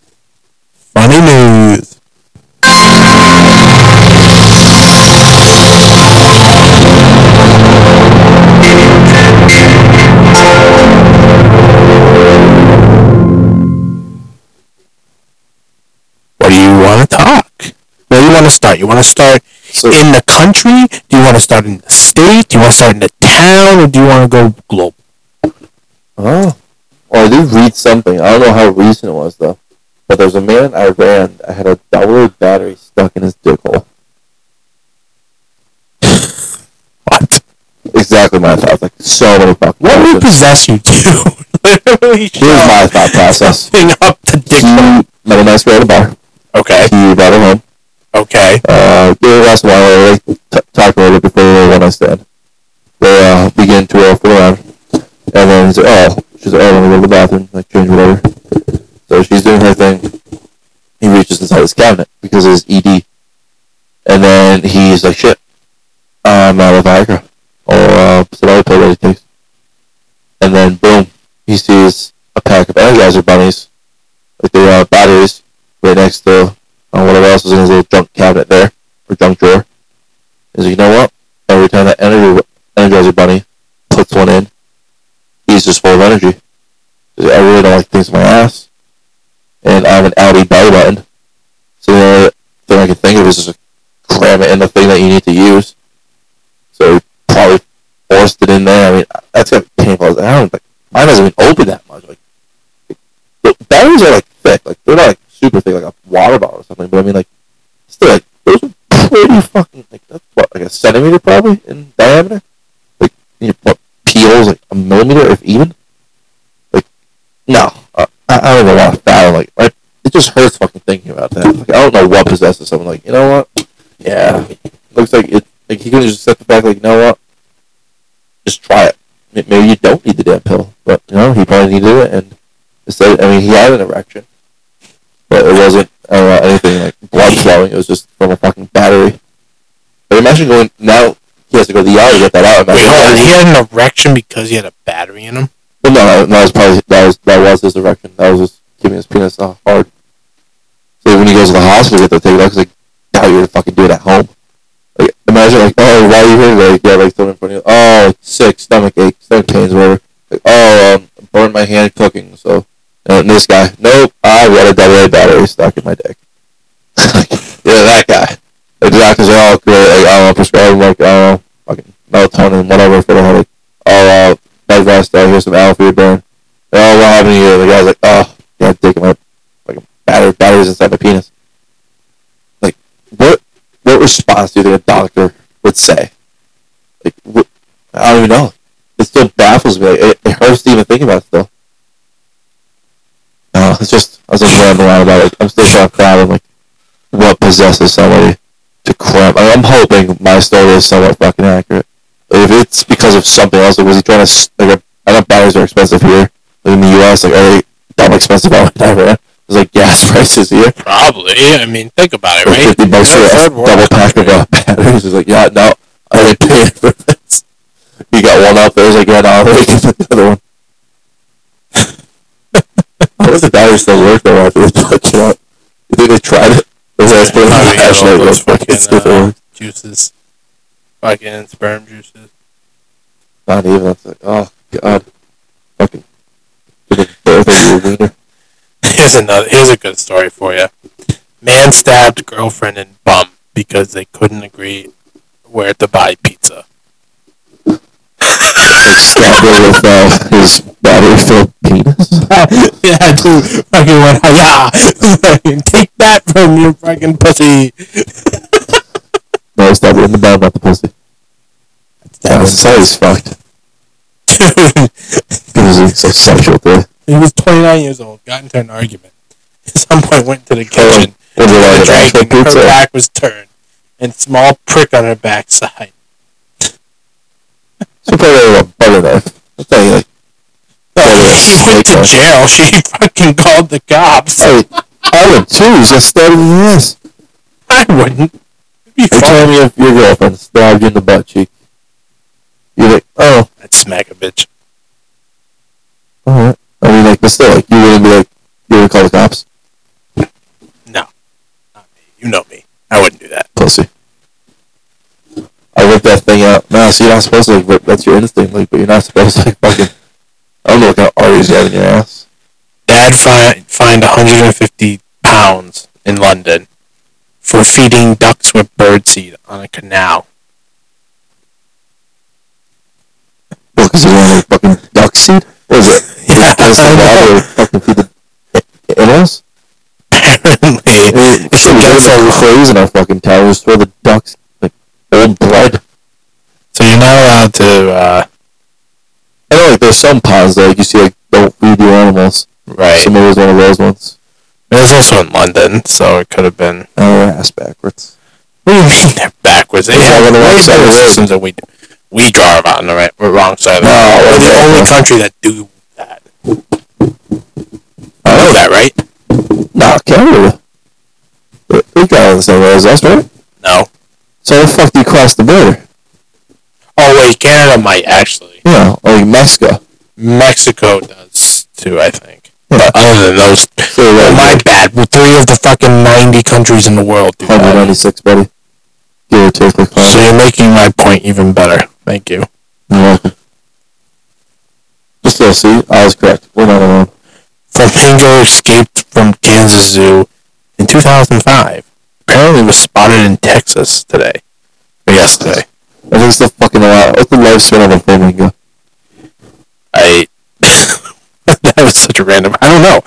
Funny news. To start? You want to start So, in the country? Do you want to start in the state? Do you want to start in the town? Or do you want to go global? oh, well, I did read something. I don't know how recent it was though. But there's a man in Iran that had a double battery stuck in his dick hole. What? Exactly my thoughts. Like so many fucking. What would possess you to literally Here's my thought process. up the dick? He met a nice girl at a bar. Okay. He brought her home. Okay. Uh, of. They like, t- talked a little bit before the one night stand. They uh, begin to uh, fool around. And then he's like, oh, she's like, oh, let me go to the bathroom, like change whatever. So she's doing her thing. He reaches inside his cabinet because it's ED. And then he's like, shit, I'm out of Viagra. Or uh, other pill that he takes. And then, boom, he sees a pack of Energizer bunnies, like the uh, batteries, right next to whatever else is in his little junk cabinet there, or junk drawer. He's like, you know what? Every time that Energy, Energizer bunny puts one in, he's just full of energy. Like, I really don't like things in my ass. And I have an Audi belly button. So the only thing I can think of is just cram it in the thing that you need to use. So probably forced it in there. I mean, that's got painful. I don't like, mine doesn't even open that much. Like, the batteries are like thick. Like, they're not like super thing like a water bottle or something. But I mean, like, still, like, those are pretty fucking, like, that's what, like a centimeter probably in diameter? Like, what, peels like a millimeter if even? Like, no. Uh, I, I don't know to fathom, like, like, it just hurts fucking thinking about that. Like, I don't know what possesses someone. Like, you know what? Yeah. Looks like it, like, he could just the fact, like, you know what? Just try it. May- Maybe you don't need the damn pill, but, you know, he probably needed it, and instead, I mean, he had an erection. But it wasn't, I anything like blood flowing. It was just from a fucking battery. But imagine going, now he has to go to the ER to get that out. Wait, Imagine hold on. He had an erection because he had a battery in him? well, no, no, that was probably that was that was his erection. That was just keeping his penis uh, hard. So when he goes to the hospital, they have to take it out. Cause like, now you're gonna fucking do it at home. Like, imagine like, oh, why are you here? Like, yeah, like someone in front of you. Oh, sick, stomach ache, stomach pains, whatever. Like, oh, um, burned my hand cooking. So, and this guy, nope, I've got a double A battery stuck in my dick. yeah, that guy. The doctors are all great. Like, I don't know, prescribe like, I know, fucking melatonin, whatever for the headache. Oh, uh, bed rest, uh, here's some Alfred burn. Oh, what happened to you? The guy's like, oh, yeah, dick in my fucking battery batteries inside my penis. Like, what what response do you think a doctor would say? Like, what, I don't even know. It still baffles me. Like, it, it hurts to even think about it still. It's just I was like rambling on about it. I'm still trying to fathom like what possesses somebody to cramp. I I'm hoping my story is somewhat fucking accurate. Like, if it's because of something else, like was he trying to like I know batteries are expensive here, like in the U.S. Like are they dumb expensive out in Iran? It's like gas prices here. Probably. I mean, think about it, right? fifty bucks for a double pack of uh, batteries. He's like, yeah, no, I didn't pay for this. You got one out there. He's like, yeah, no, I'll already get the other one. How does the battery still work though after they touch it up? You think they tried it? Or was that Probably got all flashlight those real quick and it fucking uh, juices, fucking sperm juices. Not even. It's like, oh god, fucking. Give a birth of your. Here's another. Here's a good story for you. Man stabbed girlfriend and bum because they couldn't agree where to buy pizza. Stabbed her with uh, his battery filled penis. yeah, dude, fucking went, yeah, fucking take that from your fucking pussy. No, her in the bum, not the pussy. That was so he's fucked. Because he's so sexual, dude. he was 29 years old, got into an argument. At some point, went to the kitchen. Was it The dragon, her back was turned, and small prick on her backside. She probably had a butter knife. I tell you, like, No, she went to jail. She fucking called the cops. hey, I would too. Just stabbed in the ass. I wouldn't. It'd be You're fun. telling me if your girlfriend stabbed you in the butt cheek. You're like, oh, I'd smack a bitch. alright. I mean, like, but still, like, you wouldn't be like, you wouldn't call the cops? No, not me. You know me. I wouldn't do that. Pussy. I ripped that thing out. No, so you're not supposed to, like, rip, that's your instinct, like, but you're not supposed to, like, fucking, I don't know what kind of arteries you have in your ass. Dad fi- fined 150 pounds in London for feeding ducks with birdseed on a canal. Well, because you want, fucking duck seed? What is it? Yeah, I know. fucking feed the animals? Apparently, It's so that's so crazy in our fucking. Just throw the ducks old blood. so you're not allowed to. Uh, I know like there's some ponds that like you see like don't feed your animals. right. So maybe it was one of those ones. It was also in London, so it could have been. Oh, ass backwards. What do you mean they're backwards? They Yeah, have on the way wrong side of systems we do. we drive on the right, wrong side. Of the no, we're the only yeah. country that do that. I know that, right? No, Canada. We- We got on the same road as us, right? So the fuck do you cross the border? Oh wait, Canada might actually. Yeah, or like Mexico. Mexico does too, I think. Yeah. But other than those, So oh, like my bad. Well, three of the fucking ninety countries in the world do that. 196, buddy. Give or take like So you're making my point even better. Thank you. You're welcome. Just still see, I was correct. We're not alone. Flamingo escaped from Kansas Zoo in 2005. Apparently was spotted in Texas today. Or yesterday. I think it's still fucking alive. What's the lifespan of a flamingo? I. that was such a random. I don't know.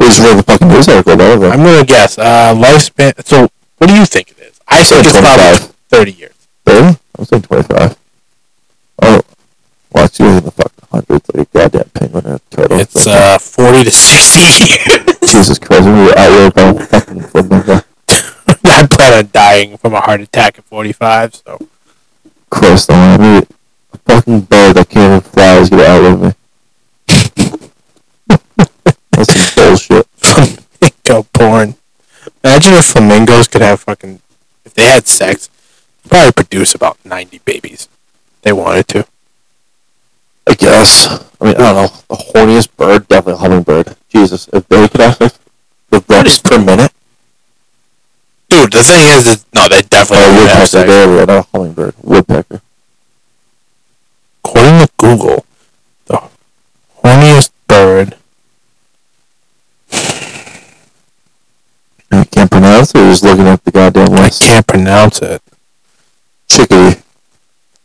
It was like a fucking news article about. I'm gonna guess. Uh, lifespan. So, what do you think it is? I think it's probably 25. 30 years. 30? I'm saying 25. Oh, it's usually in the fucking hundreds, like a goddamn penguin or a turtle. It's uh 40 to 60 years. Jesus Christ, we were out here about fucking. I dying from a heart attack at 45. So Christ, I want to a fucking bird that can't even fly is gonna outlive me. That's some bullshit. flamingo porn. Imagine if flamingos could have fucking. If they had sex, they'd probably produce about 90 babies. if They wanted to. I guess. I mean, I don't know. The horniest bird, definitely a hummingbird. Jesus, if they could have sex, the reps per minute. Dude, the thing is, that, no, they definitely Oh, woodpecker, sex. there we go, not a hummingbird. Woodpecker. According to Google, the horniest bird. You can't pronounce it, or just looking at the goddamn I can't pronounce it. Chickadee.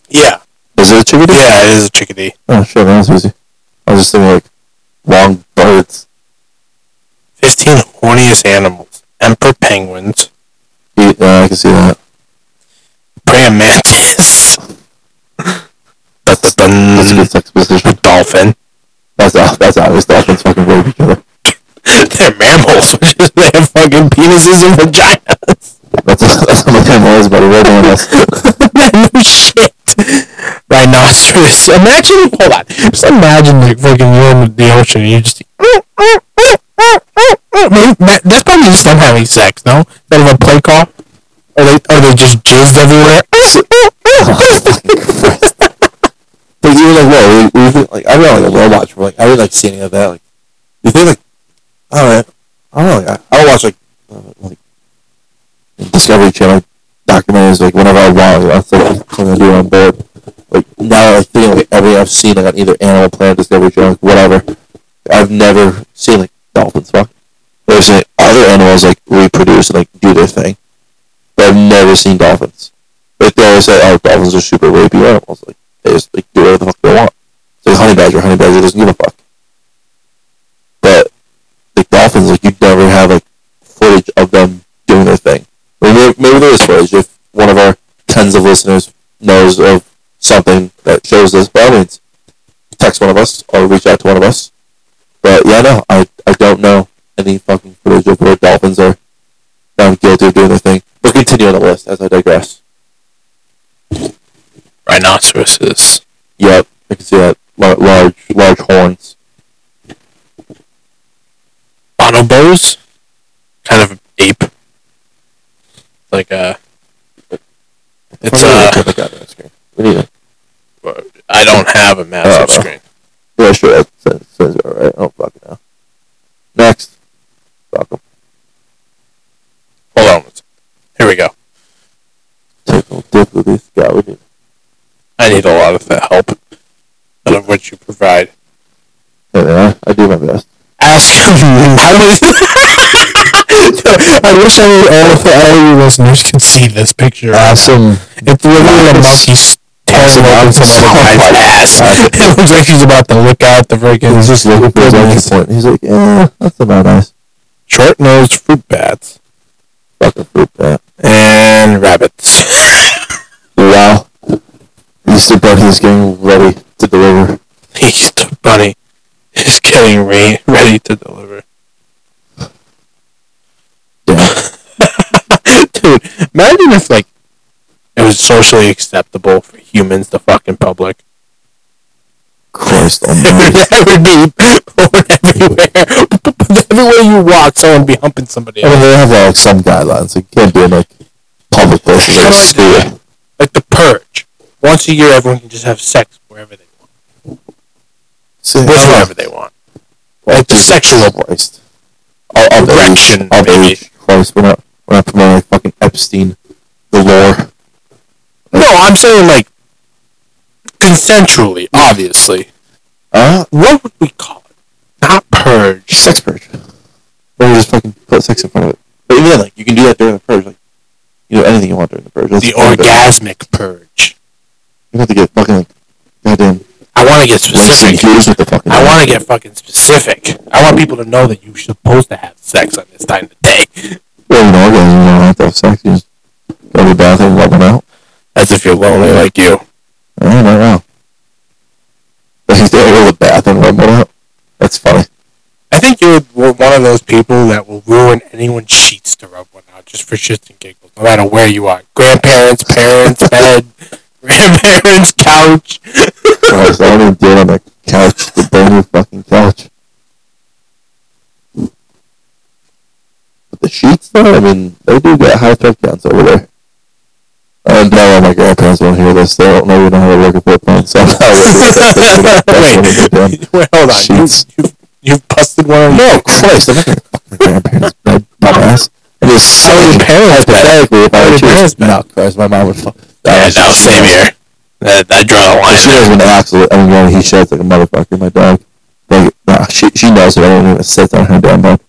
Yeah, Is it a chickadee? yeah, it is a chickadee. Oh shit, that was easy. I was just thinking like long birds. 15 horniest animals. Emperor penguins. Yeah, I can see that. Praying mantis. That's That's a the good sex position. dolphin. That's that's obvious. Dolphins fucking rape each other. They're mammals, which is they have fucking penises and vaginas. That's that's how my camera is, buddy. We're doing this. no shit. Rhinoceros. Imagine, hold on. Just imagine like fucking you're in the ocean and you just. Maybe- That's probably just them having sex, no? Instead of a play call? Are they, or they just jizzed everywhere? But you were like, whoa, we, we think, like, I don't like a robot. Like, I didn't like see any of that. Like, you think like, I don't know, I don't know. I, I don't watch like, uh, like Discovery Channel documentaries like whenever I want. Like, that's like something I do on board. Like now, like thinking like everything I've seen like on either Animal Planet, Discovery Channel, like, whatever. I've never seen like dolphins fuck. Seen like, other animals like reproduce and like do their thing, but I've never seen dolphins. Like they always say, oh, dolphins are super rapey animals. Like they just like do whatever the fuck they want. It's like honey badger. Honey badger doesn't give a fuck. But like dolphins, like you never have like footage of them doing their thing. Maybe, maybe there is footage if one of our tens of listeners knows of something that shows this. By all means, text one of us or reach out to one of us. But yeah, no, I I don't know any fucking footage of where dolphins are found guilty of doing their thing. But continue on the list as I digress. Rhinoceroses. Yep, I can see that Lar- large large horns. Bonobos? Kind of ape. Like a. It's uh. put that on the screen. We need it. I don't have a massive Oh, screen. Yeah, sure. That sounds, sounds alright. Oh fuck. Next. Fuck 'em. Hold on. one second. Here we go. Difficulties. God, we need. I need a lot of that help. None of which you provide. Man, I, do my best. Ask I wish I wish all, all of all you listeners could see this picture. Awesome. It's literally a monkey tearing open some other guy's ass. It looks like he's about to lick out the freaking. He's just looking for his entry point. He's like, yeah, that's about nice. short nosed fruit bats Fucking fruit bat. and rabbits. Easter Bunny is getting ready to deliver. Easter Bunny is getting re- ready to deliver. Yeah. Dude, imagine if like it was socially acceptable for humans to fuck in public. Christ It almighty. would be everywhere. everywhere you walk, someone would be humping somebody I mean, they have like some guidelines. You can't be in like public places like school. Like the purge. Once a year, everyone can just have sex wherever they want, See, with whoever they want. Like the sexual Christ. Of, Erection. Of age. Christ, we're not, we're not promoting like fucking Epstein the lore. No, I'm saying like consensually, obviously. Uh, What would we call it? Not purge. sex purge. Or just fucking put sex in front of it. But even then, like, you can do that during the purge. Like, you do anything you want during the purge. That's The orgasmic purge. You have to get fucking, goddamn, I want to get specific. confused with the fucking. I want to get fucking specific. I want people to know that you're supposed to have sex on this time of day. Well, you know, you don't have to have sex. You just go to the bathroom, rub one out. As if you're lonely like you. I don't know. But he's there to go to the bathroom, rub one out. That's funny. I think you're one of those people that will ruin anyone's sheets to rub one out just for shits and giggles, no matter where you are. Grandparents, parents, bed, grandparents, couch. I don't even do on the couch, the new fucking couch. But the sheets, though, I mean, they do get high thread counts over there. Uh, I don't know my grandparents won't hear this. They don't know how to work a foot pump, so I'm not wait, wait, hold on. You, Sheets. you, you've busted one of No, Christ, I'm not gonna fuck my grandparents' bed, dumbass. I just How are your parents' hypothetically, if I are would your parents' choose, no, Christ, my mom would fuck. Yeah, no, same here. That, that draw the line. She knows when Axel, I mean, when he sheds like a motherfucker, my dog. Like, nah, she, she knows it. I don't even sit on her damn bed.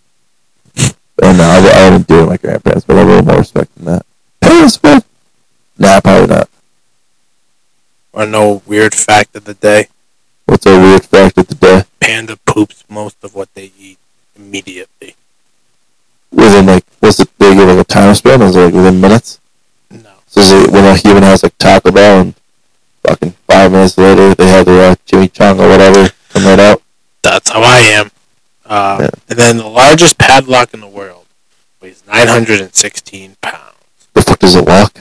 And no, I, wou- I wouldn't do it with my grandparents, but I have a little more respect than that. Parents' bed? Nah, probably not. Or no weird fact of the day. What's a weird fact of the day? Panda poops most of what they eat immediately. within like was it they give like a time span? Was it like within minutes? Is it when a human has like Taco Bell and fucking five minutes later they have their uh, Jimmy Chung or whatever come right out? That's how I am. Uh, Yeah. And then the largest padlock in the world weighs 916 pounds. The fuck does it lock?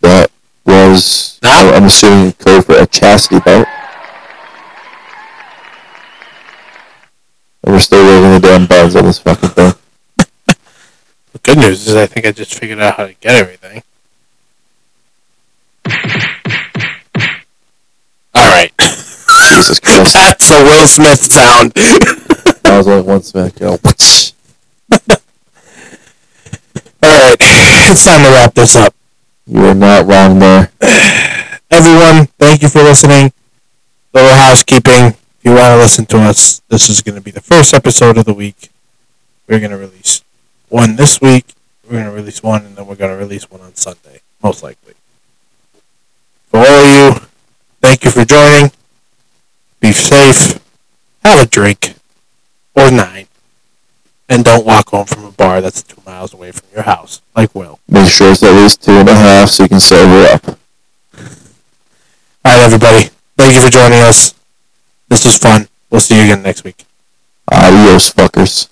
That was Nah. I'm assuming code for a chastity belt. And we're still waiting the damn bugs on this fucking thing. Good news is I think I just figured out how to get everything. All right. Jesus Christ. That's a Will Smith sound. That was only one smack, you know. All right. It's time to wrap this up. You are not wrong there. Everyone, thank you for listening. Little housekeeping. If you want to listen to us, this is going to be the first episode of the week. We're going to release one this week. We're going to release one, and then we're going to release one on Sunday, most likely. For all of you, thank you for joining. Be safe. Have a drink. Or nine. And don't walk home from a bar that's two miles away from your house, like Will. Make sure it's at least two and a half so you can sober up. All right, everybody. Thank you for joining us. This was fun. We'll see you again next week. Adios, fuckers.